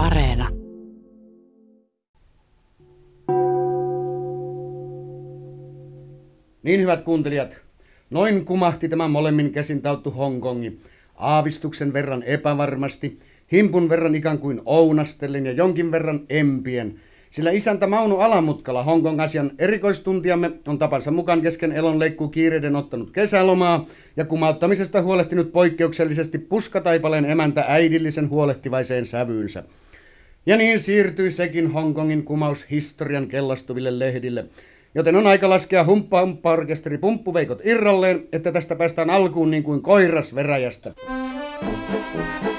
Areena. Niin hyvät kuuntelijat, noin kumahti tämä molemmin käsin tauttu Hongkongi. Aavistuksen verran epävarmasti, himpun verran ikään kuin ounastellen ja jonkin verran empien. Sillä isäntä Mauno Alamutkala Hongkong asian erikoistuntiamme on tapansa mukaan kesken elon leikkuu kiireiden ottanut kesälomaa ja kumauttamisesta huolehtinut poikkeuksellisesti puskataipaleen emäntä äidillisen huolehtivaiseen sävyynsä. Ja niin siirtyi sekin Hongkongin kumaus historian kellastuville lehdille. Joten on aika laskea humppa humppa orkesteri pumppuveikot irralleen, että tästä päästään alkuun niin kuin koiras veräjästä. Yksin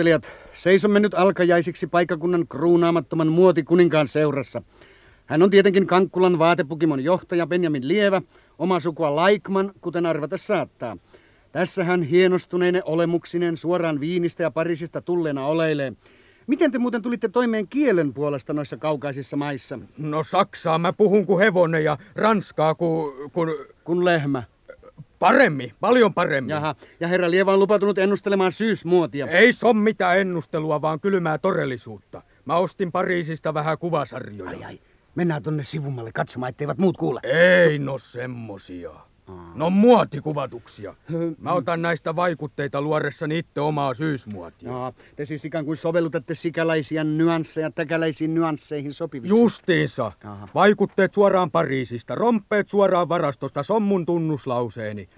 kuuntelijat, seisomme nyt alkajaisiksi paikkakunnan kruunaamattoman muotikuninkaan seurassa. Hän on tietenkin Kankkulan vaatepukimon johtaja Benjamin Lievä, oma sukua Laikman, kuten arvata saattaa. Tässä hän hienostuneinen olemuksinen suoraan Viinistä ja Pariisista tulleena oleilee. Miten te muuten tulitte toimeen kielen puolesta noissa kaukaisissa maissa, No Saksaa mä puhun kuin hevonen ja Ranskaa kuin, kun kun lehmä? Paremmin, paljon paremmin. Jaha, ja herra Lieva on lupautunut ennustelemaan syysmuotia. Ei se ole mitään ennustelua, vaan kylmää todellisuutta. Mä ostin Pariisista vähän kuvasarjoja. Ai ai, mennään tonne sivummalle katsomaan, etteivät muut kuule. Ei no semmosia. No muotikuvatuksia. Mä otan näistä vaikutteita luodessani itse omaa syysmuotia. Jaa, te siis ikään kuin sovellutatte sikäläisiä nyansseja täkäläisiin nyansseihin sopiviksi. Justiinsa. Aha. Vaikutteet suoraan Pariisista, romppeet suoraan varastosta, se on mun tunnuslauseeni.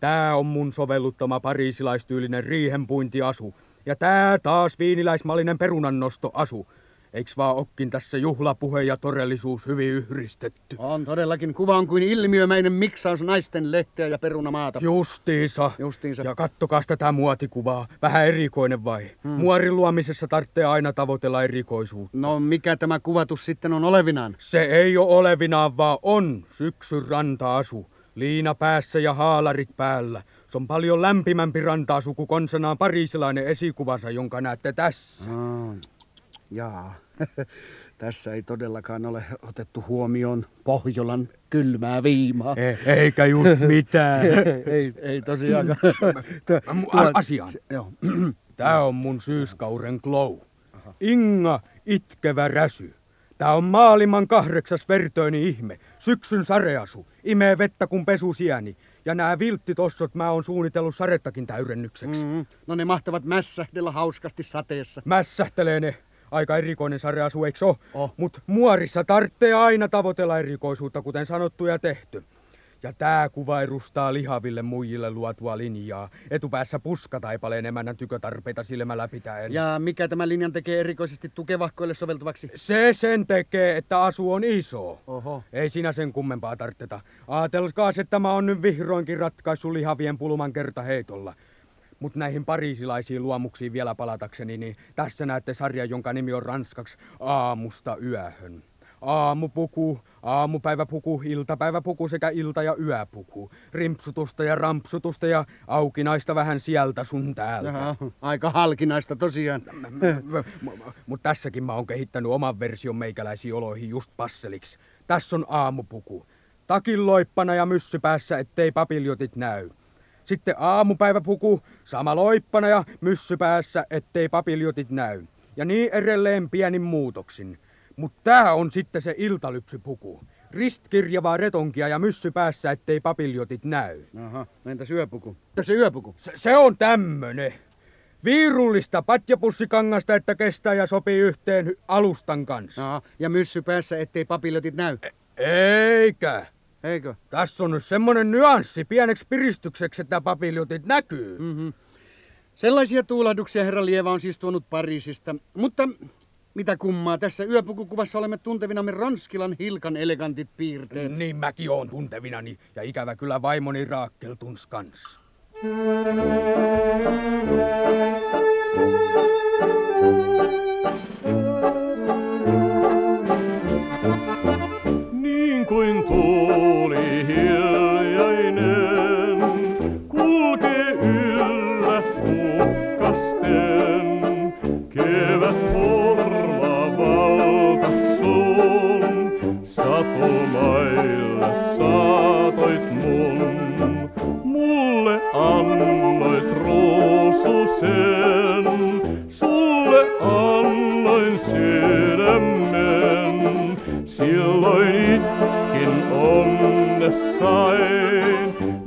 Tää on mun sovelluttama pariisilaistyylinen riihenpuintiasu. Ja tää taas viiniläismallinen perunannostoasu. Eiks vaan okkin tässä juhlapuhe ja todellisuus hyvin yhdistetty? On todellakin. Kuva on kuin ilmiömäinen miksaus naisten lehteä ja perunamaata. Justiinsa. Justiinsa. Ja kattokaas tätä muotikuvaa. Vähän erikoinen vai? Hmm. Muorin luomisessa tarvitsee aina tavoitella erikoisuutta. No mikä tämä kuvatus sitten on olevinaan? Se ei ole olevinaan, vaan on syksyn ranta-asu. Liina päässä ja haalarit päällä. Se on paljon lämpimämpi ranta-asu kuin konsanaan pariisilainen esikuvansa, jonka näette tässä. Aa, jaa. Tässä ei todellakaan ole otettu huomioon Pohjolan kylmää viimaa. E- eikä just mitään. ei, ei tosiaankaan. Mä mu- a- asiaan. Joo. Tää on mun syyskauden glow. Inga itkevä räsy. Tää on maailman kahdeksas vertöini ihme. Syksyn sareasu. Imee vettä kun pesusieni. Ja nämä vilttitossot mä oon suunnitellut sarettakin täydennykseksi. Mm, no ne mahtavat mässähdellä hauskasti sateessa. Mässähtelee ne. Aika erikoinen sareasu, eikö oo? Oh. Mut muorissa tarvitsee aina tavoitella erikoisuutta, kuten sanottu ja tehty. Ja tää kuva edustaa lihaville muijille luotua linjaa. Etupäässä puskataipaleen emännän tykötarpeita silmällä pitäen. Ja mikä tämä linjan tekee erikoisesti tukevahkoille soveltuvaksi? Se sen tekee, että asu on iso. Oho. Ei sinä sen kummempaa tarviteta. Aatelkaas, että mä on nyt vihroinkin ratkaissut lihavien pulman kertaheitolla. Mutta näihin pariisilaisiin luomuksiin vielä palatakseni, niin tässä näette sarja, jonka nimi on ranskaksi Aamusta yöhön. Aamupuku, aamupäiväpuku, iltapäiväpuku sekä ilta- ja yöpuku. Rimpsutusta ja rampsutusta ja aukinaista vähän sieltä sun täältä. Jaha, aika halkinaista tosiaan. Mutta tässäkin mä oon kehittänyt oman version meikäläisiin oloihin just passeliksi. Tässä on aamupuku. Takin loippana ja myssy päässä, ettei papiljotit näy. Sitten aamupäiväpuku, sama loippana ja myssy päässä, ettei papiljotit näy. Ja niin edelleen pienin muutoksin. Mutta tää on sitten se iltalypsypuku. Ristkirjavaa retonkia ja myssy päässä, ettei papiljotit näy. Aha, entäs yöpuku? Entäs se yöpuku? Se, se on tämmönen. Viirullista patjapussikangasta, että kestää ja sopii yhteen alustan kanssa. Aha, ja myssy päässä, ettei papiljotit näy. Eikä. Eikö? Tässä on nyt semmonen nyanssi pieneksi piristykseksi, että papiljotit näkyy. Mm-hmm. Sellaisia tuulahduksia herra Lieva on siis tuonut Pariisista. Mutta mitä kummaa, tässä yöpukukuvassa olemme tuntevinamme Ronskilan Hilkan elegantit piirteet. Niin mäkin oon tuntevinani ja ikävä kyllä vaimoni Raakkeltuns kans. Niin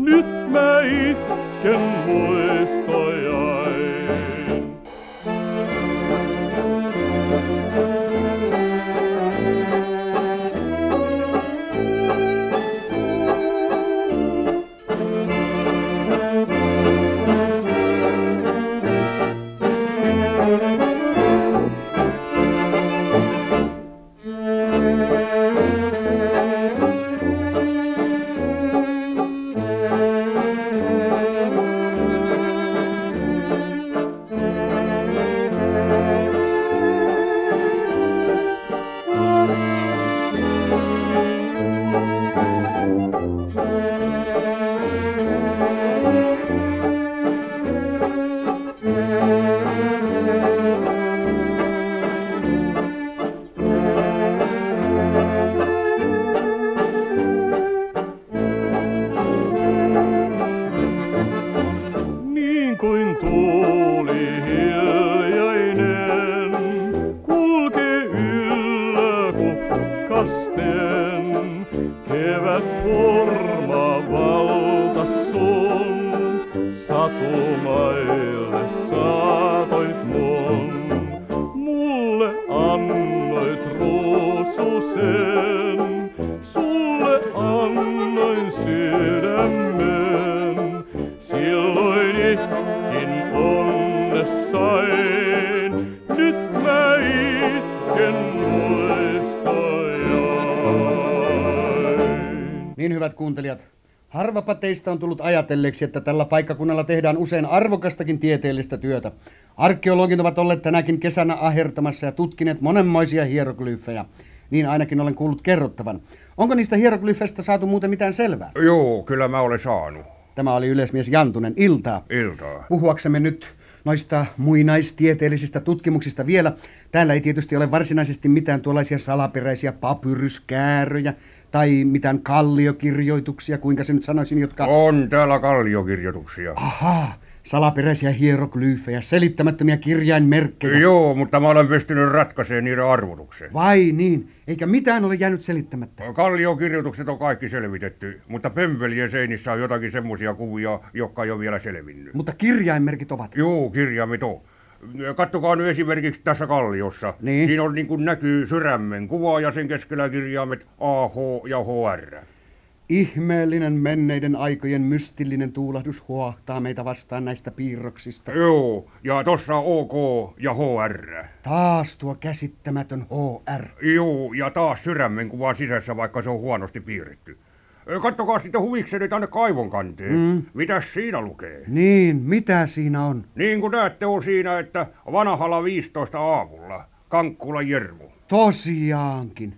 nyt mä itken muistojain. Ruususen, sulle annoin sydämen. Silloin itkin onnessain, nyt mä itken muistojain. Niin hyvät kuuntelijat, harvapa teistä on tullut ajatelleeksi, että tällä paikkakunnalla tehdään usein arvokastakin tieteellistä työtä. Arkeologit ovat olleet tänäkin kesänä ahertamassa ja tutkineet monenmoisia hieroglyfejä. Niin ainakin olen kuullut kerrottavan. Onko niistä hieroglyfeistä saatu muuten mitään selvää? Joo, kyllä mä olen saanut. Tämä oli yleismies Jantunen. Iltaa. Iltaa. Puhuaksemme nyt noista muinaistieteellisistä tutkimuksista vielä. Täällä ei tietysti ole varsinaisesti mitään tuollaisia salaperäisiä papyryskääröjä tai mitään kalliokirjoituksia, kuinka se nyt sanoisin, jotka... On täällä kalliokirjoituksia. Aha, salaperäisiä hieroglyfejä, selittämättömiä kirjainmerkkejä. Joo, mutta mä olen pystynyt ratkaisemaan niiden arvotuksen. Vai niin, eikä mitään ole jäänyt selittämättä. Kalliokirjoitukset on kaikki selvitetty, mutta pömpelien seinissä on jotakin semmoisia kuvia, jotka ei ole vielä selvinnyt. Mutta kirjainmerkit ovat. Joo, kirjaimet on. Kattokaa nyt esimerkiksi tässä kalliossa. Niin. Siinä on niin kuin näkyy sydämen kuva ja sen keskellä kirjaimet A, H ja HR. Ihmeellinen menneiden aikojen mystillinen tuulahdus huohtaa meitä vastaan näistä piirroksista. Joo, ja tossa OK ja HR. Taas tuo käsittämätön HR. Joo, ja taas sydämen kuva sisässä, vaikka se on huonosti piirretty. Kattokaa sitten huvikseni tänne kaivon kanteen. Mm. Mitäs siinä lukee? Niin, mitä siinä on? Niin kuin näette on siinä, että vanhalla 15 aamulla. Kankkula Jermu. Tosiaankin.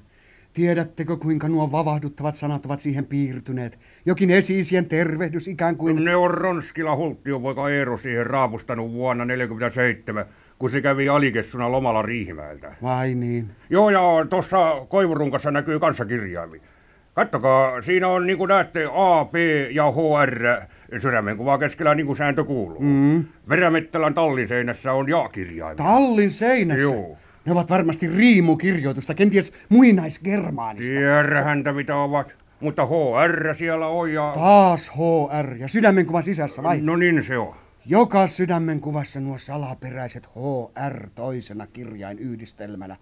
Tiedättekö, kuinka nuo vavahduttavat sanat ovat siihen piirtyneet? Jokin esi tervehdys ikään kuin... Ne on Ronskila Hulttiopoika Eero siihen raapustanut vuonna 1947, kun se kävi alikessuna lomalla Riihimäeltä. Vai niin? Joo, ja tuossa koivurunkassa näkyy kanssakirjaimi. Kattokaa, siinä on niin kuin näette A, P ja HR sydämenkuva keskellä niin kuin sääntö kuuluu. Mm. Verämettälän tallin seinässä on ja-kirjaimi. Tallin seinässä? Joo. Ne ovat varmasti riimukirjoitusta, kenties muinaisgermaanista. Tiedä häntä mitä ovat, mutta HR siellä on ja... Taas HR ja sydämenkuvan sisässä vai? No niin se on. Joka sydämenkuvassa nuo salaperäiset HR toisena kirjain yhdistelmänä.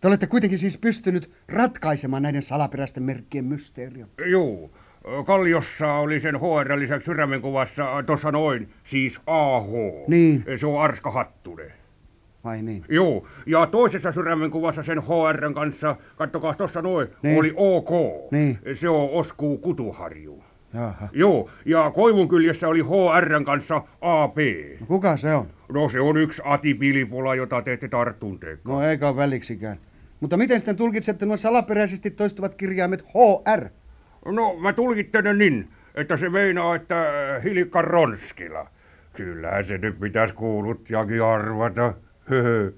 Te olette kuitenkin siis pystynyt ratkaisemaan näiden salaperäisten merkkien mysteerion. Joo. Kalliossa oli sen HR lisäksi sydämenkuvassa tuossa noin, siis AH. Niin. Se on Arska Hattunen. Vai niin? Joo, ja toisessa sydämenkuvassa sen HRn kanssa, kattokaa tuossa noin, Niin. oli OK. Niin. Se on Osku Kutuharju. Jaha. Joo, ja koivun kyljessä oli HRn kanssa AP. No kuka se on? No se on yksi Ati Pilipula, jota te ette tarttunteekaan. No eikä ole väliksikään. Mutta miten sitten tulkitsette nuo salaperäisesti toistuvat kirjaimet HR? No, mä tulkittelen niin, että se meinaa, että Hilkka Ronskila. Kyllähän se nyt pitäisi kuuluttiakin arvata. 흐흐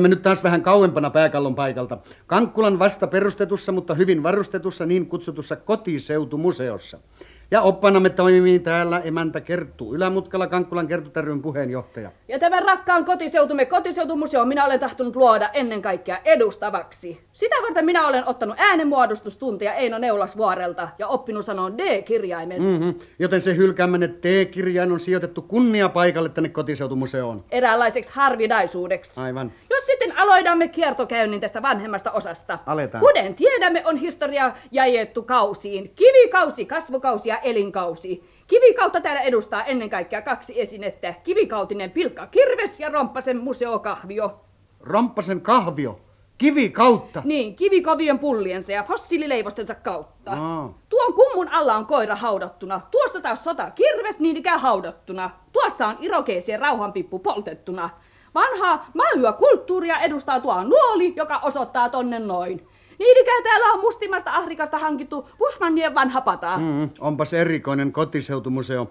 olemme nyt taas vähän kauempana pääkallon paikalta. Kankkulan vasta perustetussa, mutta hyvin varustetussa niin kutsutussa kotiseutumuseossa. Ja oppanamme toimii täällä emäntä Kerttu Ylämutkala, Kankkulan Kerttu ryn puheenjohtaja. Ja tämän rakkaan kotiseutumme kotiseutumuseo minä olen tahtonut luoda ennen kaikkea edustavaksi. Sitä varten minä olen ottanut äänenmuodostustuntia Eino Neulasvuorelta ja oppinut sanoa D-kirjaimen. Mm. Mm-hmm. Joten se hylkäämänne T-kirjain on sijoitettu kunniapaikalle tänne kotiseutumuseoon. Eräänlaiseksi harvinaisuudeksi. Aivan. Jos sitten aloitamme kiertokäynnin tästä vanhemmasta osasta. Aletaan. Kuten tiedämme, on historia jaettu kausiin. Kivikausi, kasvukausi ja elinkausi. Kivikautta täällä edustaa ennen kaikkea kaksi esinettä. Kivikautinen pilkka kirves ja romppasen museokahvio. Romppasen kahvio. Kivi kautta. Niin, kivikovien pulliensa ja fossiilileivostensa kautta. Aa. Tuon kummun alla on koira haudattuna. Tuossa taas sota kirves niin ikään haudattuna. Tuossa on irokeesien rauhanpippu poltettuna. Vanhaa maahyä kulttuuria edustaa tuo nuoli, joka osoittaa tonne noin. Niin ikään täällä on mustimasta Afrikasta hankittu Bushmanien vanha pata. Mm, onpas erikoinen kotiseutumuseo.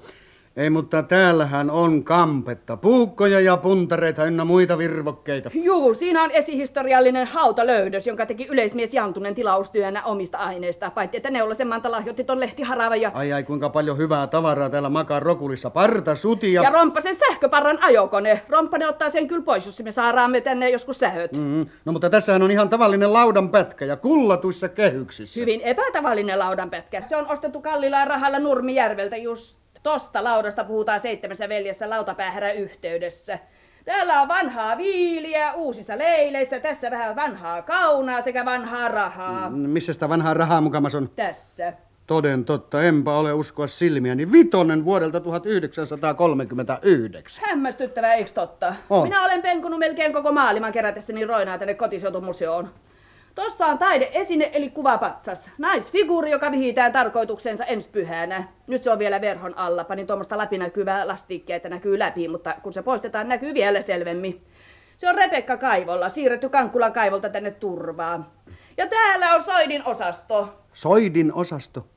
Ei, mutta täällähän on kampetta, puukkoja ja puntareita ynnä muita virvokkeita. Juu, siinä on esihistoriallinen hautalöydös, jonka teki yleismies Jantunen tilaustyönä omista aineista, paitsi että Neulasen lahjoitti ton lehtiharava ja... Ai ai, kuinka paljon hyvää tavaraa täällä makaa rokulissa. Parta, suti ja... Ja Romppasen sähköparran ajokone. Romppanen ottaa sen kyllä pois, jos me saadaan me tänne joskus sähöt. Mm, no mutta tässähän on ihan tavallinen laudanpätkä ja kullatuissa kehyksissä. Hyvin epätavallinen laudanpätkä. Se on ostettu kallilla rahalla Nurmijärveltä just. Tosta laudasta puhutaan seitsemässä veljessä lautapäähärän yhteydessä. Täällä on vanhaa viiliä uusissa leileissä, tässä vähän vanhaa kaunaa sekä vanhaa rahaa. Mm, missä sitä vanhaa rahaa mukamas on? Tässä. Toden totta, enpä ole uskoa silmiäni. Vitonen vuodelta 1939. Hämmästyttävää, eikö totta? On. Minä olen penkunut melkein koko maailman kerätessäni roinaa tänne kotiseutumuseoon. Tossa on taideesine eli kuvapatsas. Naisfiguuri, joka vihitään tarkoituksensa ensi pyhänä. Nyt se on vielä verhon alla. Panin tuommoista läpinäkyvää lastikkia, että näkyy läpi, mutta kun se poistetaan, näkyy vielä selvemmin. Se on Rebekka Kaivolla, siirretty Kankkulan kaivolta tänne turvaan. Ja täällä on Soidin osasto. Soidin osasto.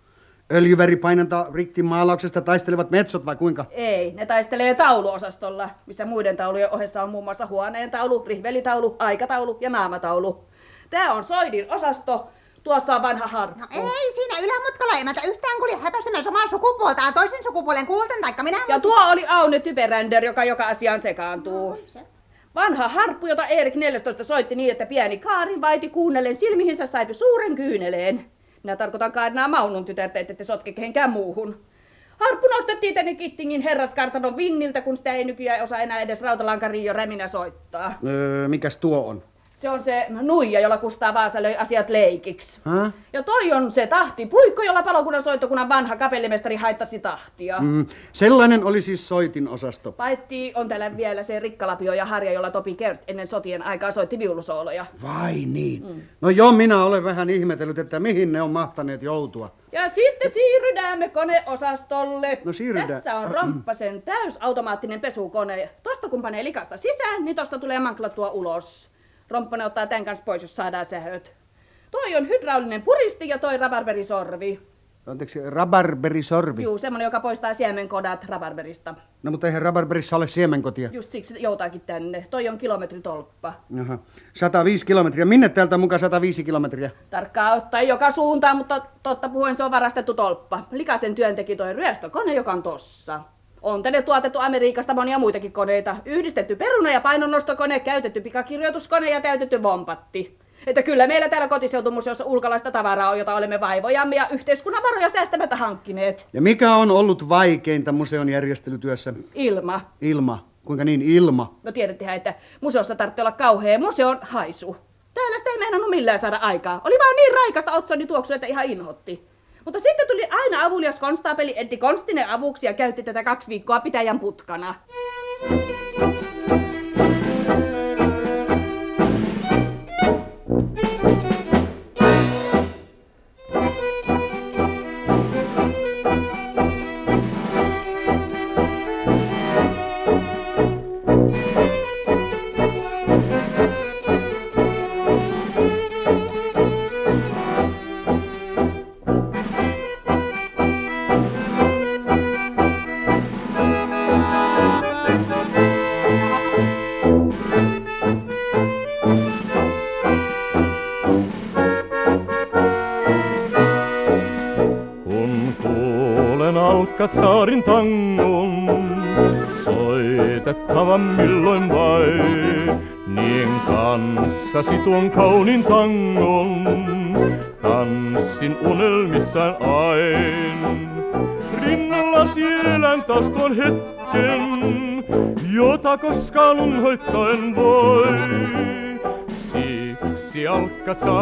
Öljyväripainanta riktimaalauksesta taistelevat metsot vai kuinka? Ei, ne taistelee tauluosastolla, missä muiden taulujen ohessa on muun muassa huoneen taulu, rihvelitaulu, aikataulu ja naamataulu. Tää on Soidin osasto, tuossa on vanha harppu. No ei siinä ylämatkalla emäntä yhtään kulje häpäisenä samaa sukupuolta toisen sukupuolen kuulten, taikka minä... Ja tuo oli Aune Typeränder, joka joka asiaan sekaantuu. No, se. Vanha harppu, jota Erik 14 soitti niin, että pieni Kaarin vaiti kuunnellen silmihinsä saipi suuren kyyneleen. Minä tarkoitan Kaarnaa Maunun tytärtä, ette te sotke kehenkään muuhun. Harppu nostettiin tänne Kittingin herraskartanon vinniltä, kun sitä ei nykyään osaa enää edes rautalankariin räminä soittaa. Öö, mikäs tuo on? Se on se nuija, jolla Kustaa Vaasa löi asiat leikiksi. Hä? Ja toi on se tahti puikko, jolla palokunnan soittokunnan vanha kapellimestari haittasi tahtia. Mm. Mm, sellainen oli siis Soitin osasto. Paitti on täällä vielä se rikkalapio ja harja, jolla Topi Kert ennen sotien aikaa soitti viulusooloja. Vai niin? Mm. No joo, minä olen vähän ihmetellyt, että mihin ne on mahtaneet joutua. Ja sitten siirrydäämme koneosastolle. No siirrydään. Tässä on Romppasen täysautomaattinen pesukone. Tosta kun panee likasta sisään, niin tosta tulee manklattua ulos. Romppanen ottaa tämän kanssa pois, jos saadaan sähöt. Toi on hydraulinen puristi ja toi rabarberisorvi. Anteeksi, rabarberisorvi. Juu, semmonen, joka poistaa siemenkodat rabarberista. No mutta eihän rabarberissa ole siemenkotia. Just siksi joutaakin tänne. Toi on kilometritolppa. Jaha. 105 kilometriä. Minne täältä mukaan 105 kilometriä? Tarkkaa ottaen joka suuntaan, mutta totta puhuen se on varastettu tolppa. Likasen työn teki toi ryöstökone, joka on tossa. On tänne tuotettu Amerikasta monia muitakin koneita. Yhdistetty peruna- ja painonnostokone, käytetty pikakirjoituskone ja täytetty vompatti. Että kyllä meillä täällä kotiseutumuseossa ulkalaista tavaraa on, jota olemme vaivojamme ja yhteiskunnan varoja säästämättä hankkineet. Ja mikä on ollut vaikeinta museon järjestelytyössä? Ilma. Ilma. Kuinka niin ilma? No tiedettehän, että museossa tarvitsee olla kauhea museon haisu. Täällä sitä ei meinannut millään saada aikaa. Oli vaan niin raikasta otsoni tuoksu, että ihan inhotti. Mutta sitten tuli aina avulias konstaapeli Etti Konstinen avuksi ja käytti tätä kaksi viikkoa pitäjän putkana. Kun tuon kaunin tangon, tanssin unelmissaan ain. Rinnallasi elän taas tuon hetken, jota koskaan unhoittaen voi. Siksi alkat saarin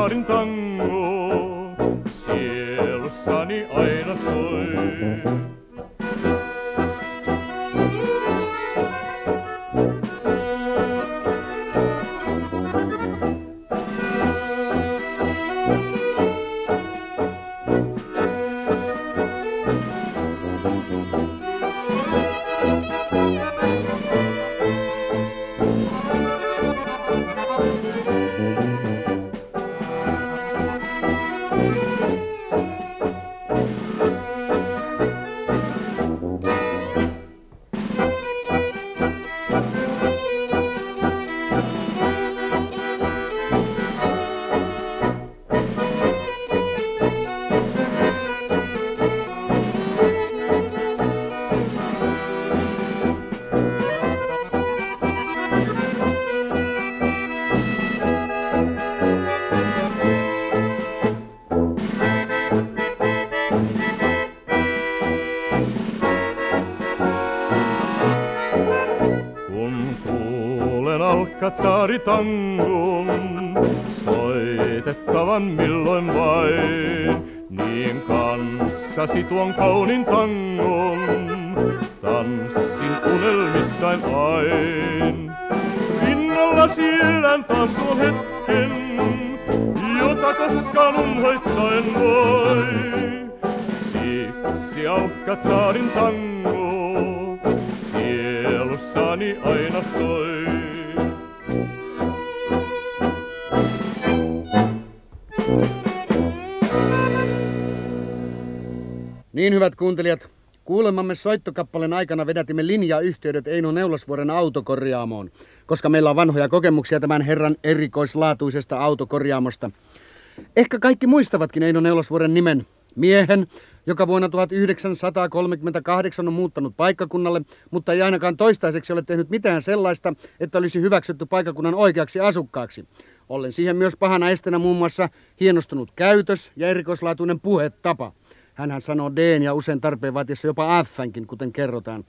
tsaaritangon, soitettavan milloin vain, niin kanssasi tuon kaunin tangon, tanssin unelmissain ain. Rinnalla siellään taas on hetken, jota koskaan unhoittaa en voi. Siksi aukka tsaarin tango, sielussani aina soi. Niin hyvät kuuntelijat, kuulemamme soittokappaleen aikana vedätimme linjayhteydet Eino Neulasvuoren autokorjaamoon, koska meillä on vanhoja kokemuksia tämän herran erikoislaatuisesta autokorjaamosta. Ehkä kaikki muistavatkin Eino Neulasvuoren nimen, miehen, joka vuonna 1938 on muuttanut paikkakunnalle, mutta ei ainakaan toistaiseksi ole tehnyt mitään sellaista, että olisi hyväksytty paikkakunnan oikeaksi asukkaaksi. Ollen siihen myös pahana estenä muun muassa hienostunut käytös ja erikoislaatuinen puhetapa. Hänhän sanoo D ja usein tarpeen vaatiessa jopa Fnkin, kuten kerrotaan.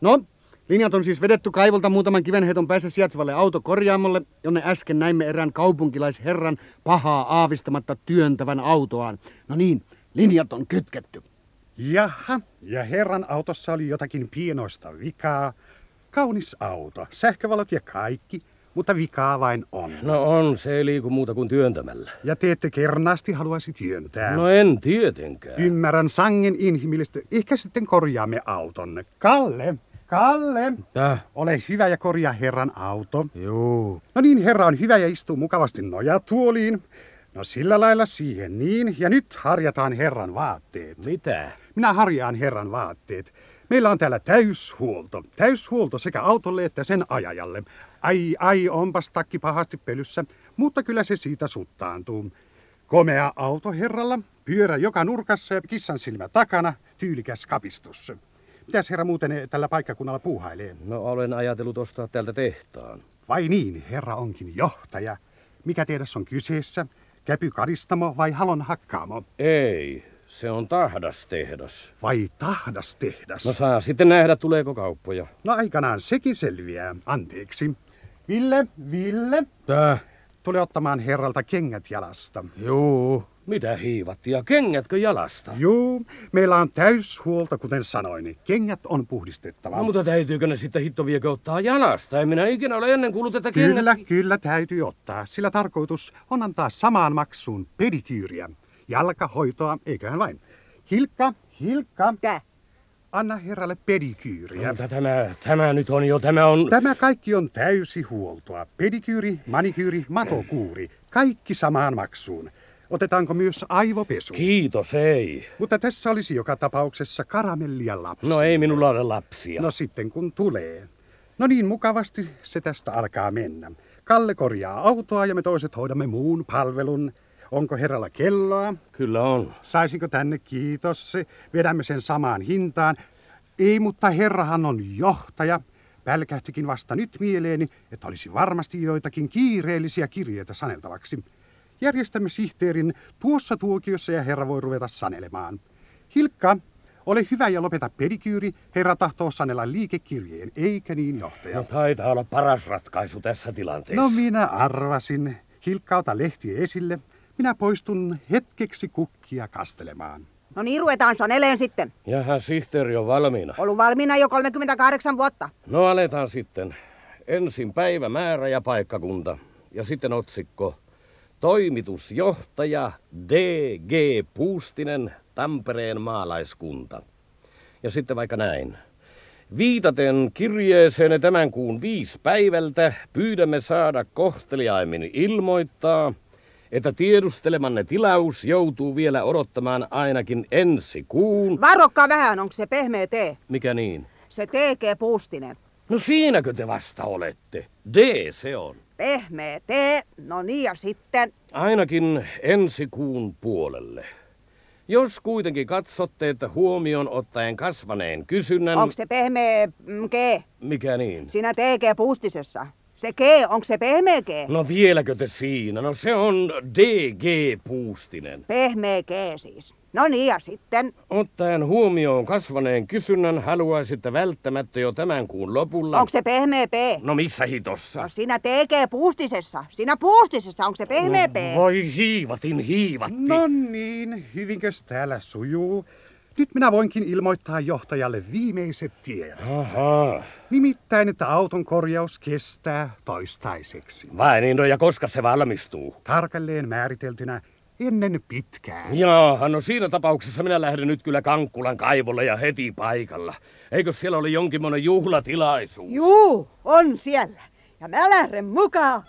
No, linjat on siis vedetty kaivolta muutaman kivenheiton päässä sijaitsevalle autokorjaamolle, jonne äsken näimme erään kaupunkilaisherran pahaa aavistamatta työntävän autoaan. No niin, linjat on kytketty. Jaha, ja herran autossa oli jotakin pienoista vikaa. Kaunis auto, sähkövalot ja kaikki, mutta vikaa vain on. No on, se ei liiku muuta kuin työntämällä. Ja te ette kernaasti haluaisi työntää. No en tietenkään. Ymmärrän sangen inhimillistä. Ehkä sitten korjaamme auton. Kalle, Kalle, Täh? ole hyvä ja korjaa herran auto. Juu. No niin, herra on hyvä ja istuu mukavasti nojatuoliin. No sillä lailla siihen niin. Ja nyt harjataan herran vaatteet. Mitä? Minä harjaan herran vaatteet. Meillä on täällä täyshuolto. Täyshuolto sekä autolle että sen ajajalle. Ai, ai, onpas takki pahasti pelyssä, mutta kyllä se siitä suttaantuu. Komea auto herralla, pyörä joka nurkassa ja kissan silmä takana, tyylikäs kapistus. Mitäs herra muuten tällä paikkakunnalla puuhailee? No olen ajatellut ostaa täältä tehtaan. Vai niin, herra onkin johtaja. Mikä teidäs on kyseessä? Käpykaristamo vai halon hakkaamo? Ei, se on tahdastehdas. Vai tahdas tehdas? No saa sitten nähdä, tuleeko kauppoja. No aikanaan sekin selviää. Anteeksi. Ville, Ville, Täh? tule ottamaan herralta kengät jalasta. Juu. Mitä hiivattia, kengätkö jalasta? Juu, meillä on täyshuolto, kuten sanoin. Kengät on puhdistettava. No mutta täytyykö ne sitten hitto viekö ottaa jalasta? En minä ikinä ole ennen kuullut, että kengät... Kyllä, kyllä täytyy ottaa, sillä tarkoitus on antaa samaan maksuun pedikyyriä. Jalkahoitoa, eiköhän vain. Hilkka, Hilkka, Tää. anna herralle pedikyyriä. Mutta tämä, tämä nyt on jo, tämä on... Tämä kaikki on täysihuoltoa. Pedikyyri, manikyyri, matokuuri. Kaikki samaan maksuun. Otetaanko myös aivopesu? Kiitos, ei. Mutta tässä olisi joka tapauksessa karamellia lapsi. No ei minulla ole lapsia. No sitten kun tulee. No niin mukavasti se tästä alkaa mennä. Kalle korjaa autoa ja me toiset hoidamme muun palvelun. Onko herralla kelloa? Kyllä on. Saisinko tänne kiitos? Vedämme sen samaan hintaan. Ei, mutta herrahan on johtaja. Pälkähtikin vasta nyt mieleeni, että olisi varmasti joitakin kiireellisiä kirjeitä saneltavaksi. Järjestämme sihteerin tuossa tuokiossa ja herra voi ruveta sanelemaan. Hilkka, ole hyvä ja lopeta pedikyyri. Herra tahtoo sanella liikekirjeen, eikä niin johtaja. No taitaa olla paras ratkaisu tässä tilanteessa. No minä arvasin. Hilkka, ota lehti esille. Minä poistun hetkeksi kukkia kastelemaan. No niin, ruvetaan saneleen sitten. Jaha, sihteeri on valmiina. Ollut valmiina jo 38 vuotta. No aletaan sitten. Ensin päivä, määrä ja paikkakunta. Ja sitten otsikko. Toimitusjohtaja D.G. Puustinen, Tampereen maalaiskunta. Ja sitten vaikka näin. Viitaten kirjeeseen tämän kuun viisi päivältä pyydämme saada kohteliaimmin ilmoittaa, että tiedustelemanne tilaus joutuu vielä odottamaan ainakin ensi kuun. Varokkaa vähän, onko se pehmeä tee? Mikä niin? Se TG Puustinen. No siinäkö te vasta olette? D se on. Pehmeä tee. No niin, ja sitten. Ainakin ensi kuun puolelle. Jos kuitenkin katsotte, että huomioon ottaen kasvaneen kysynnän... Onko se pehmeä mm, G? Mikä niin? Siinä TG Puustisessa. Se G, onko se pehmeä G? No vieläkö te siinä? No se on DG Puustinen. Pehmeä G siis. No niin, ja sitten? Ottaen huomioon kasvaneen kysynnän, haluaisitte välttämättä jo tämän kuun lopulla... Onko se pehmeä P? No missä hitossa? No siinä TG Puustisessa. Siinä Puustisessa, onko se pehmeä P? No, voi hiivatin hiivatti. No niin, hyvinkös täällä sujuu? Nyt minä voinkin ilmoittaa johtajalle viimeiset tiedot. Ahaa. Nimittäin, että auton korjaus kestää toistaiseksi. Vai niin, no ja koska se valmistuu? Tarkalleen määriteltynä ennen pitkään. Jaaha, no siinä tapauksessa minä lähden nyt kyllä Kankkulan kaivolle ja heti paikalla. Eikö siellä oli jonkinmoinen juhlatilaisuus? Juu, on siellä. Ja mä lähden mukaan.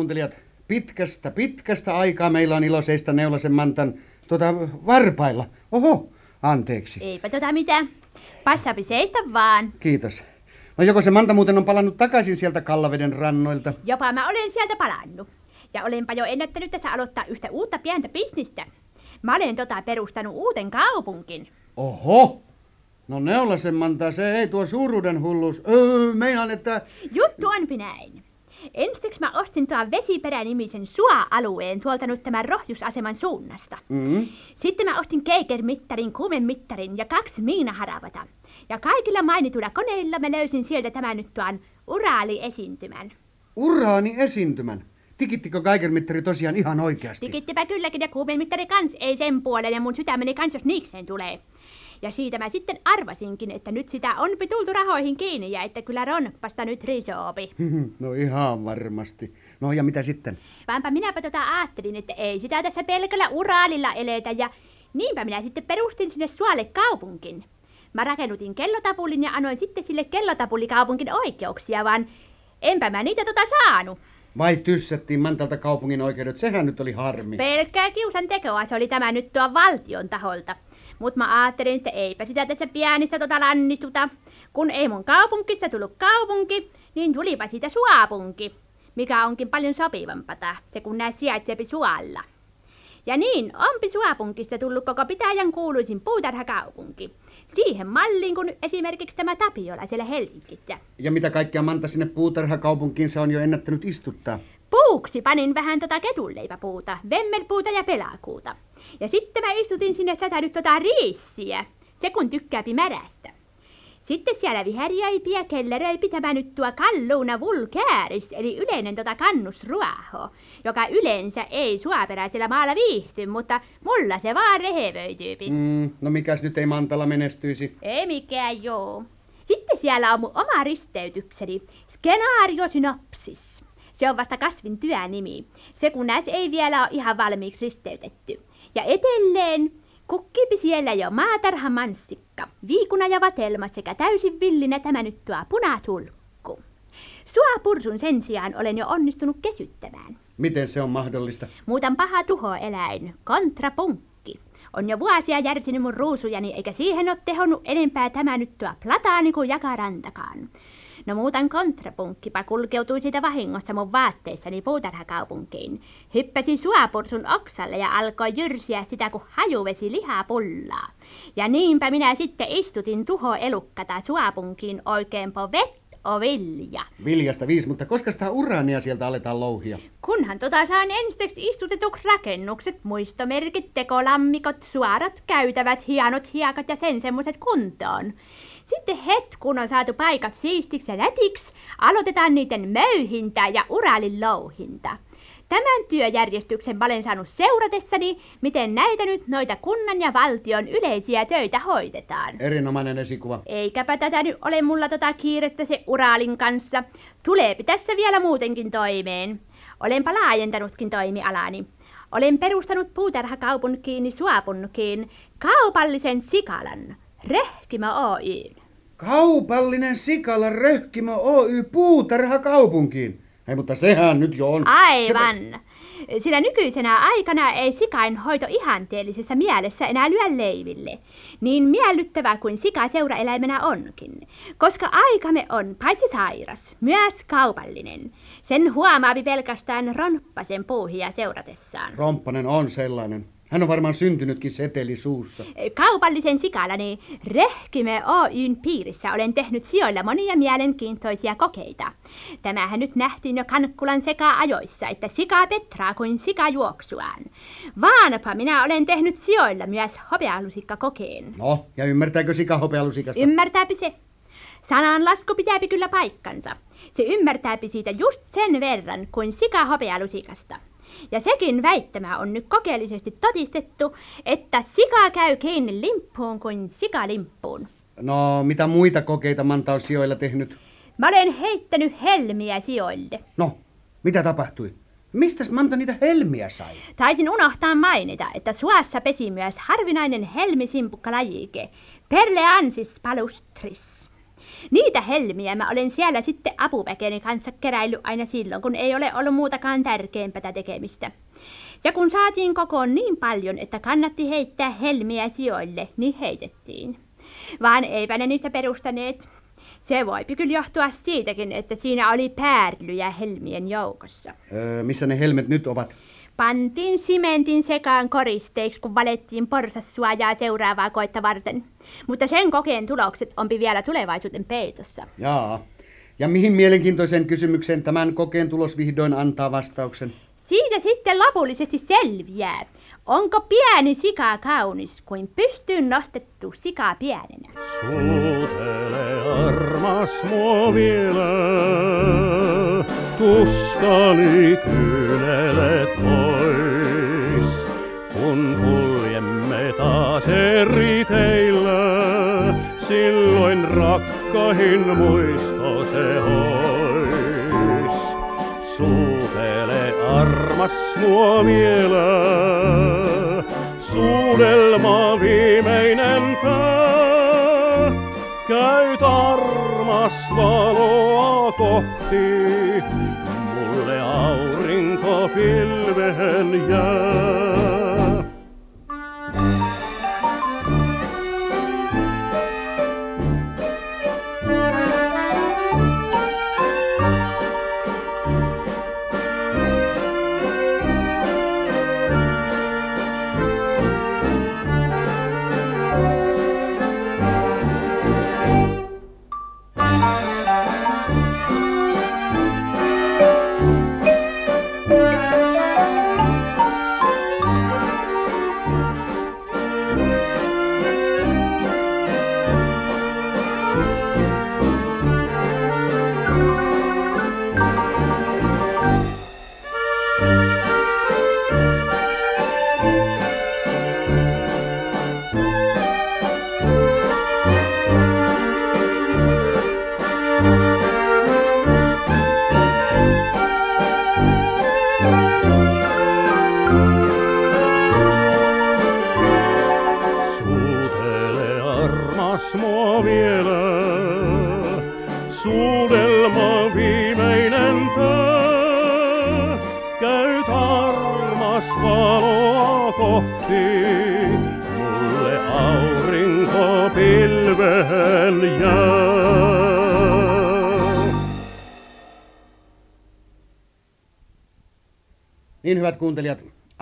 Kuuntelijat, pitkästä, pitkästä aikaa meillä on ilo seistä Neulasen Mantan tota, varpailla. Oho, anteeksi. Eipä tota mitään. Passapi seistä vaan. Kiitos. No joko se Manta muuten on palannut takaisin sieltä Kallaveden rannoilta? Jopa mä olen sieltä palannut. Ja olenpa jo ennättänyt tässä aloittaa yhtä uutta pientä bisnistä. Mä olen tota perustanut uuden kaupunkin. Oho! No Neulasen Manta, se ei tuo suuruuden hulluus. Öö, meinaan, että... Juttu on näin. Ensiksi mä ostin tuon Vesiperä-nimisen sua-alueen tuolta nyt tämän rohjusaseman suunnasta. Mm. Sitten mä ostin keikermittarin, kuumemittarin ja kaksi miinaharavata. Ja kaikilla mainituilla koneilla mä löysin sieltä tämän nyt tuon uraaliesiintymän. Tikittikö Geigermittari tosiaan ihan oikeasti? Tikittipä kylläkin ja kuumemittari kans ei sen puolen ja mun sydämeni kans jos niikseen tulee. Ja siitä mä sitten arvasinkin, että nyt sitä on tultu rahoihin kiinni ja että kyllä ronppasta nyt risoopi. no ihan varmasti. No ja mitä sitten? Vaanpa minäpä tota ajattelin, että ei sitä tässä pelkällä uraalilla eletä ja niinpä minä sitten perustin sinne Suolle kaupunkin. Mä rakennutin kellotapulin ja annoin sitten sille kellotapulikaupunkin oikeuksia, vaan enpä mä niitä tota saanut. Vai tyssättiin Mantalta kaupungin oikeudet? Sehän nyt oli harmi. Pelkkää kiusan tekoa se oli tämä nyt tuon valtion taholta. Mut mä ajattelin, että eipä sitä tässä pienistä tota lannistuta. Kun ei mun kaupunkissa tullut kaupunki, niin tulipa siitä suapunki. Mikä onkin paljon sopivampata, se kun nää sijaitseepi sualla. Ja niin, onpi suapunkista tullut koko pitäjän kuuluisin puutarhakaupunki. Siihen malliin kuin esimerkiksi tämä Tapiola siellä Helsingissä. Ja mitä kaikkea Manta sinne puutarhakaupunkiin se on jo ennättänyt istuttaa? Puuksi panin vähän tota ketunleipäpuuta, vemmelpuuta ja pelakuuta. Ja sitten mä istutin sinne tätä nyt tota riissiä, se kun tykkääpi märästä. Sitten siellä viheriöipiä kelleröipi tämä nyt tuo kalluuna vulgääris, eli yleinen tota kannusruoho, joka yleensä ei suoperäisellä maalla viihty, mutta mulla se vaan rehevöityypi. Mm, no mikäs nyt ei Mantala menestyisi? Ei mikään joo. Sitten siellä on mun oma risteytykseni, skenaariosynopsis. Se on vasta kasvin työnimi. Se kun näis ei vielä ole ihan valmiiksi risteytetty. Ja edelleen kukkipi siellä jo maatarha mansikka, viikuna ja vatelma sekä täysin villinä tämä nyt tuo punatulkku. Sua pursun sen sijaan olen jo onnistunut kesyttämään. Miten se on mahdollista? Muutan paha tuhoeläin, kontrapunkki. On jo vuosia järsinyt mun ruusujani, eikä siihen ole tehonnut enempää tämä nyt tuo plataani kuin jakarantakaan. No muutan kontrapunkkipa kulkeutui siitä vahingossa mun vaatteissani puutarhakaupunkiin. Hyppäsi suopursun oksalle ja alkoi jyrsiä sitä kuin hajuvesi lihapullaa. Ja niinpä minä sitten istutin tuho elukkata suopunkiin oikein po vet ovilja. Viljasta viisi, mutta koska sitä uraania sieltä aletaan louhia? Kunhan tota saan ensiksi istutetuksi rakennukset, muistomerkit, tekolammikot, suorat käytävät, hienot hiekat ja sen semmoiset kuntoon. Sitten het, kun on saatu paikat siistiksi ja nätiksi, aloitetaan niiden möyhintä ja uralin louhinta. Tämän työjärjestyksen mä olen saanut seuratessani, miten näitä nyt noita kunnan ja valtion yleisiä töitä hoitetaan. Erinomainen esikuva. Eikäpä tätä nyt ole mulla tota kiirettä se uraalin kanssa. Tuleepi tässä vielä muutenkin toimeen. Olenpa laajentanutkin toimialani. Olen perustanut puutarhakaupunkiin Suapunkiin kaupallisen sikalan, Rehkimä Oyn. Kaupallinen Sikala Röhkimä Oy puutarhakaupunkiin. Ei, mutta sehän nyt jo on. Aivan. Sillä nykyisenä aikana ei sikain hoito ihanteellisessa mielessä enää lyö leiville. Niin miellyttävää kuin sika seuraeläimenä onkin. Koska aikamme on paitsi sairas, myös kaupallinen. Sen huomaapi pelkästään romppasen puuhia seuratessaan. Romppanen on sellainen. Hän on varmaan syntynytkin seteli suussa. Kaupallisen sikalani Rehkime Oyn piirissä olen tehnyt sijoilla monia mielenkiintoisia kokeita. Tämähän nyt nähtiin jo Kankkulan seka-ajoissa, että sika petraa kuin sika juoksuaan. Vaanapa minä olen tehnyt sijoilla myös hopealusikka kokeen. No, ja ymmärtääkö sika hopealusikasta? Ymmärtääpi se. Sananlasku pitääpi kyllä paikkansa. Se ymmärtääpi siitä just sen verran kuin sika hopealusikasta. Ja sekin väittämä on nyt kokeellisesti todistettu, että sika käy kiinni limppuun kuin sika limppuun. No, mitä muita kokeita Manta on sijoilla tehnyt? Mä olen heittänyt helmiä sijoille. No, mitä tapahtui? Mistäs Manta niitä helmiä sai? Taisin unohtaa mainita, että suassa pesi myös harvinainen helmisimpukkalajiike, Perleansis palustris. Niitä helmiä mä olen siellä sitten apuväkeni kanssa keräillyt aina silloin, kun ei ole ollut muutakaan tärkeämpää tekemistä. Ja kun saatiin kokoon niin paljon, että kannatti heittää helmiä sijoille, niin heitettiin. Vaan eipä ne niistä perustaneet. Se voi kyllä johtua siitäkin, että siinä oli päärlyjä helmien joukossa. Öö, missä ne helmet nyt ovat? Pantiin simentin sekaan koristeiksi, kun valettiin porsassuojaa seuraavaa koetta varten. Mutta sen kokeen tulokset onpi vielä tulevaisuuden peitossa. Jaa. Ja mihin mielenkiintoisen kysymykseen tämän kokeen tulos vihdoin antaa vastauksen? Siitä sitten lopullisesti selviää, onko pieni sika kaunis kuin pystyyn nostettu sika pienenä. Suutele armas mua vielä, tuskani kyynelet pois. Kun kuljemme taas eri teillä, silloin rakkahin muisto se hois. Suutele armas mua vielä, suudelma viimeinen pää. Käyt armas valoa kohti, pilven jää.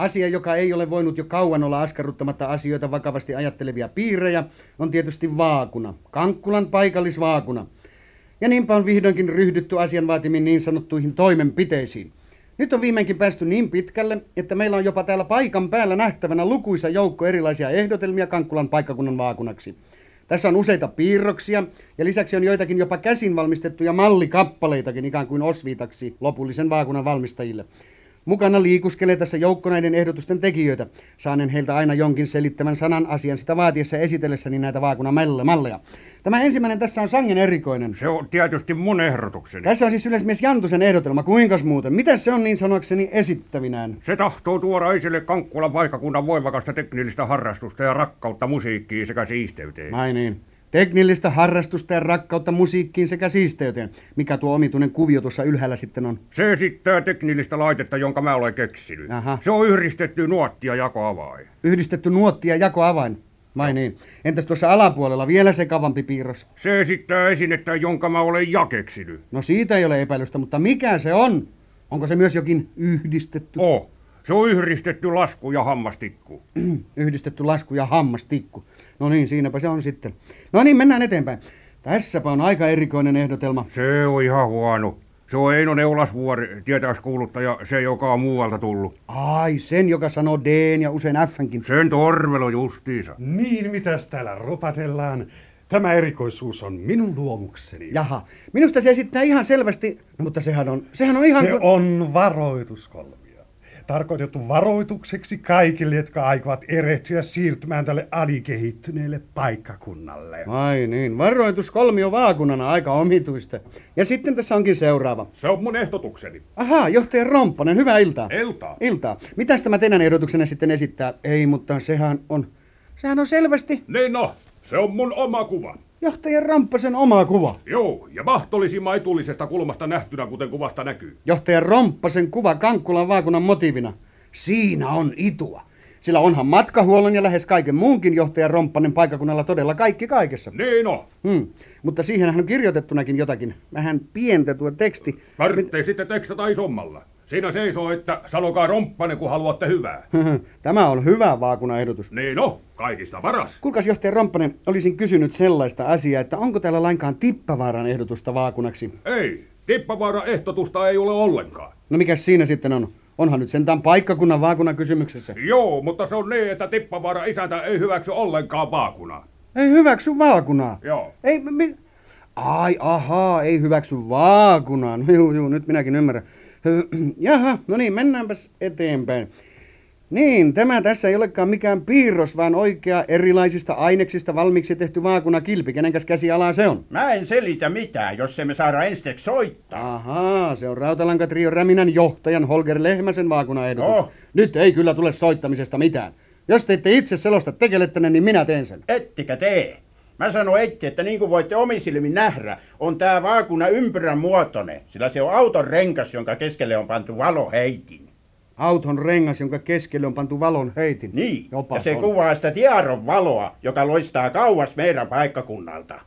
Asia, joka ei ole voinut jo kauan olla askarruttamatta asioita vakavasti ajattelevia piirejä, on tietysti vaakuna, Kankkulan paikallisvaakuna. Ja niinpä on vihdoinkin ryhdytty asian vaatimiin niin sanottuihin toimenpiteisiin. Nyt on viimeinkin päästy niin pitkälle, että meillä on jopa täällä paikan päällä nähtävänä lukuisa joukko erilaisia ehdotelmia Kankkulan paikkakunnan vaakunaksi. Tässä on useita piirroksia ja lisäksi on joitakin jopa käsin valmistettuja mallikappaleitakin ikään kuin osviitaksi lopullisen vaakunan valmistajille. Mukana liikuskelee tässä joukko näiden ehdotusten tekijöitä. Saanen heiltä aina jonkin selittävän sanan asian sitä vaatiessa esitellessäni näitä vaakunan malleja. Tämä ensimmäinen tässä on sangen erikoinen. Se on tietysti mun ehdotukseni. Tässä on siis yleismies Jantusen ehdotelma. Kuinkas muuten? Mitä se on niin sanoakseni esittävinään? Se tahtoo tuoda esille Kankkulan paikkakunnan voimakasta teknillistä harrastusta ja rakkautta musiikkiin sekä siisteyteen. Ai niin. Teknillistä harrastusta ja rakkautta musiikkiin sekä siisteyteen. Mikä tuo omituinen kuvio tuossa ylhäällä sitten on? Se esittää teknillistä laitetta, jonka mä olen keksinyt. Aha. Se on yhdistetty nuottia jakoavain. Yhdistetty nuotti ja jakoavain. Vai niin? Entäs tuossa alapuolella vielä sekavampi piirros? Se esittää esinettä, jonka mä olen ja keksinyt. No siitä ei ole epäilystä, mutta mikä se on? Onko se myös jokin yhdistetty? Oh, se on yhdistetty lasku ja hammastikku. yhdistetty lasku ja hammastikku. No niin, siinäpä se on sitten. No niin, mennään eteenpäin. Tässäpä on aika erikoinen ehdotelma. Se on ihan huono. Se on Eino Neulasvuori, tietäis kuuluttaja, se joka on muualta tullut. Ai, sen joka sanoo D ja usein Fnkin. Sen torvelo justiinsa. Niin, mitäs täällä ropatellaan? Tämä erikoisuus on minun luomukseni. Jaha, minusta se esittää ihan selvästi, no, mutta sehän on, sehän on ihan... Se on varoituskolmia. Tarkoitettu varoitukseksi kaikille, jotka aikovat erehtyä siirtymään tälle alikehittyneelle paikkakunnalle. Ai niin, varoitus kolmio vaakunana, aika omituista. Ja sitten tässä onkin seuraava. Se on mun ehdotukseni. Ahaa, johtaja Romppanen, hyvää iltaa. Iltaa. Iltaa. Mitäs tämä teidän ehdotuksenne sitten esittää? Ei, mutta sehän on, sehän on selvästi... Niin no, se on mun oma kuva. Johtaja Romppasen oma kuva. Joo, ja mahtollisimman etullisesta kulmasta nähtynä, kuten kuvasta näkyy. Johtaja Romppasen kuva Kankkulan vaakunan motiivina. Siinä on itua. Sillä onhan matkahuollon ja lähes kaiken muunkin johtaja Romppanen paikakunnalla todella kaikki kaikessa. Niin on. Hmm. Mutta siihenhän on kirjoitettunakin jotakin. Vähän pientä tuo teksti. Tarvitsee sitten tekstata isommalla. Siinä seisoo, että sanokaa romppanen, kun haluatte hyvää. Tämä on hyvä vaakunaehdotus. Niin no, kaikista paras. Kuulkaas johtaja Romppanen, olisin kysynyt sellaista asiaa, että onko täällä lainkaan Tippavaaran ehdotusta vaakunaksi? Ei, Tippavaaran ehdotusta ei ole ollenkaan. No mikä siinä sitten on? Onhan nyt sentään paikkakunnan vaakuna kysymyksessä. Joo, mutta se on niin, että Tippavaara isäntä ei hyväksy ollenkaan vaakunaa. Ei hyväksy vaakunaa? Joo. Ei, mi... Ai, ahaa, ei hyväksy vaakunaa. No juu, juu, nyt minäkin ymmärrän. Jaha, no niin, mennäänpäs eteenpäin. Niin, tämä tässä ei olekaan mikään piirros, vaan oikea erilaisista aineksista valmiiksi tehty vaakuna kilpi. Kenenkäs käsialaa se on? Mä en selitä mitään, jos emme saada ensiksi soittaa. Ahaa, se on Rautalankatrio Räminän johtajan Holger Lehmäsen vaakunaehdotus. Oh. Nyt ei kyllä tule soittamisesta mitään. Jos te ette itse selosta tekelettänne, niin minä teen sen. Ettikä tee. Mä sanon etti, että niin kuin voitte omisilmin nähdä, on tää vaakuna ympyrän muotoinen, sillä se on auton renkas, jonka keskelle on pantu valoheitin. Auton rengas, jonka keskelle on pantu valon heitin. Niin, Jopa ja se on. kuvaa sitä tiaron valoa, joka loistaa kauas meidän paikkakunnalta.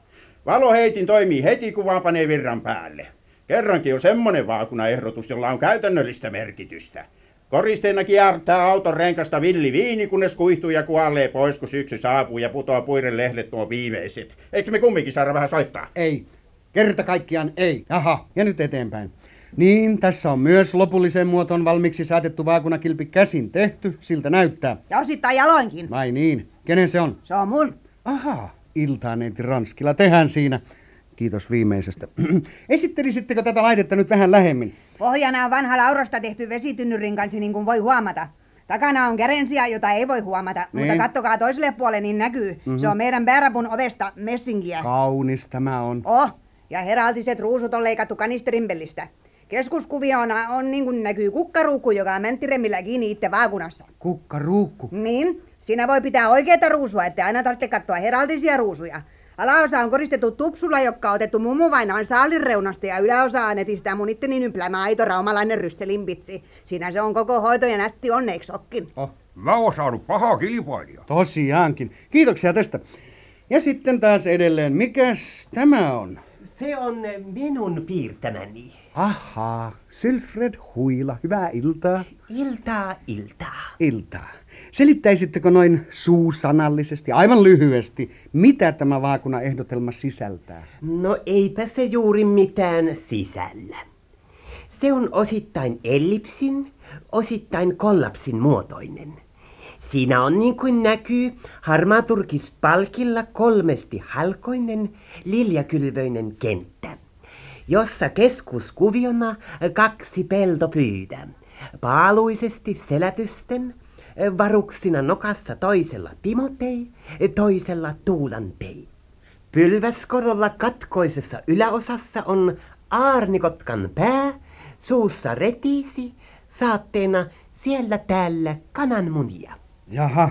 Valoheitin toimii heti, kun vaan panee virran päälle. Kerrankin on semmonen vaakunaehdotus, jolla on käytännöllistä merkitystä. Koristeena kiertää auton renkasta villi viini, kunnes kuihtuu ja kuolee pois, kun syksy saapuu ja putoaa puiden lehdet nuo viimeiset. Eikö me kumminkin saada vähän soittaa? Ei. Kerta kaikkiaan ei. Jaha, ja nyt eteenpäin. Niin, tässä on myös lopulliseen muotoon valmiiksi saatettu vaakunakilpi käsin tehty, siltä näyttää. Ja osittain jaloinkin. Vai niin? Kenen se on? Se on mun. Aha, iltaaneiti Ranskila, tehän siinä. Kiitos viimeisestä. Esittelisittekö tätä laitetta nyt vähän lähemmin? Pohjana on vanha laurasta tehty vesitynnyrin kanssa, niin kuin voi huomata. Takana on kärensiä, jota ei voi huomata, Niin. mutta kattokaa toiselle puolelle, niin näkyy. Mhm. Se on meidän päärapun ovesta messinkiä. Kaunis tämä on. Oh, ja heraldiset ruusut on leikattu kanisterinpellistä. Keskuskuviona on niin kuin näkyy kukkaruukku, joka on mänttiremmillä kiinni itse vaakunassa. Kukkaruukku. Niin, siinä voi pitää oikeita ruusua, ettei aina tarvitse katsoa heraldisia ruusuja. Alaosa on koristettu tupsulla, joka on otettu mummuvainaan saalin reunasta ja yläosa annettiin sitä mun itteni ymplämä aito raumalainen rysselinpitsi. Siinä se on koko hoito ja nätti onneksi okkin. Oh, Mä oon saanut paha kilpailija. tosiaankin. Kiitoksia tästä. Ja sitten taas edelleen, mikäs tämä on? Se on minun piirtämäni. Ahaa, Sylfred Huila, hyvää iltaa. Iltaa, iltaa. Iltaa. Selittäisittekö noin suusanallisesti, aivan lyhyesti, mitä tämä vaakuna-ehdotelma sisältää? No eipä se juuri mitään sisällä. Se on osittain ellipsin, osittain kollapsin muotoinen. Siinä on niin kuin näkyy harmaaturkispalkilla kolmesti halkoinen liljakylvöinen kenttä, jossa keskuskuviona kaksi peltopyydä, paaluisesti selätysten, varuksina nokassa toisella Timotei, toisella Tuulantei. Pylväskorolla katkoisessa yläosassa on aarnikotkan pää, suussa retiisi, saatteena siellä täällä kananmunia. Jaha,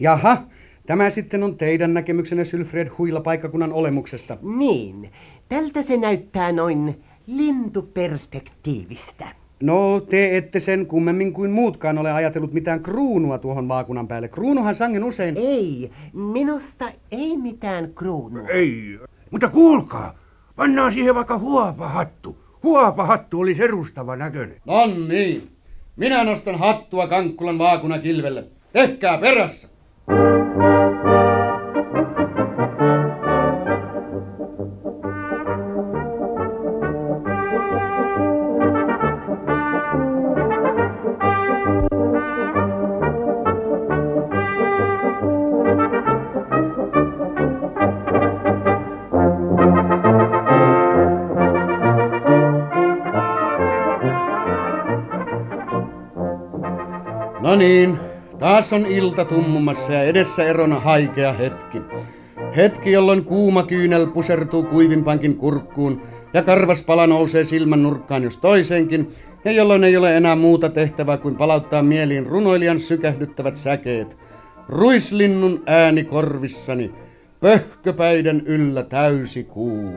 jaha. Tämä sitten on teidän näkemyksenne Sylfred Huila paikkakunnan olemuksesta. Niin, tältä se näyttää noin lintuperspektiivistä. No, te ette sen kummemmin kuin muutkaan ole ajatellut mitään kruunua tuohon vaakunan päälle. Kruunuhan sangen usein... Ei, minusta ei mitään kruunua. Ei, mutta kuulkaa, pannaan siihen vaikka huopahattu. Huopahattu oli serustava näköinen. No niin. Minä nostan hattua Kankkulan vaakunakilvelle. Tehkää perässä! Taas on ilta tummumassa ja edessä erona haikea hetki. Hetki, jolloin kuuma kyynel pusertuu kuivimpankin kurkkuun ja karvaspala nousee silmän nurkkaan jos toisenkin, ja jolloin ei ole enää muuta tehtävää kuin palauttaa mieliin runoilijan sykähdyttävät säkeet. Ruislinnun ääni korvissani, pöhköpäiden yllä täysi kuu.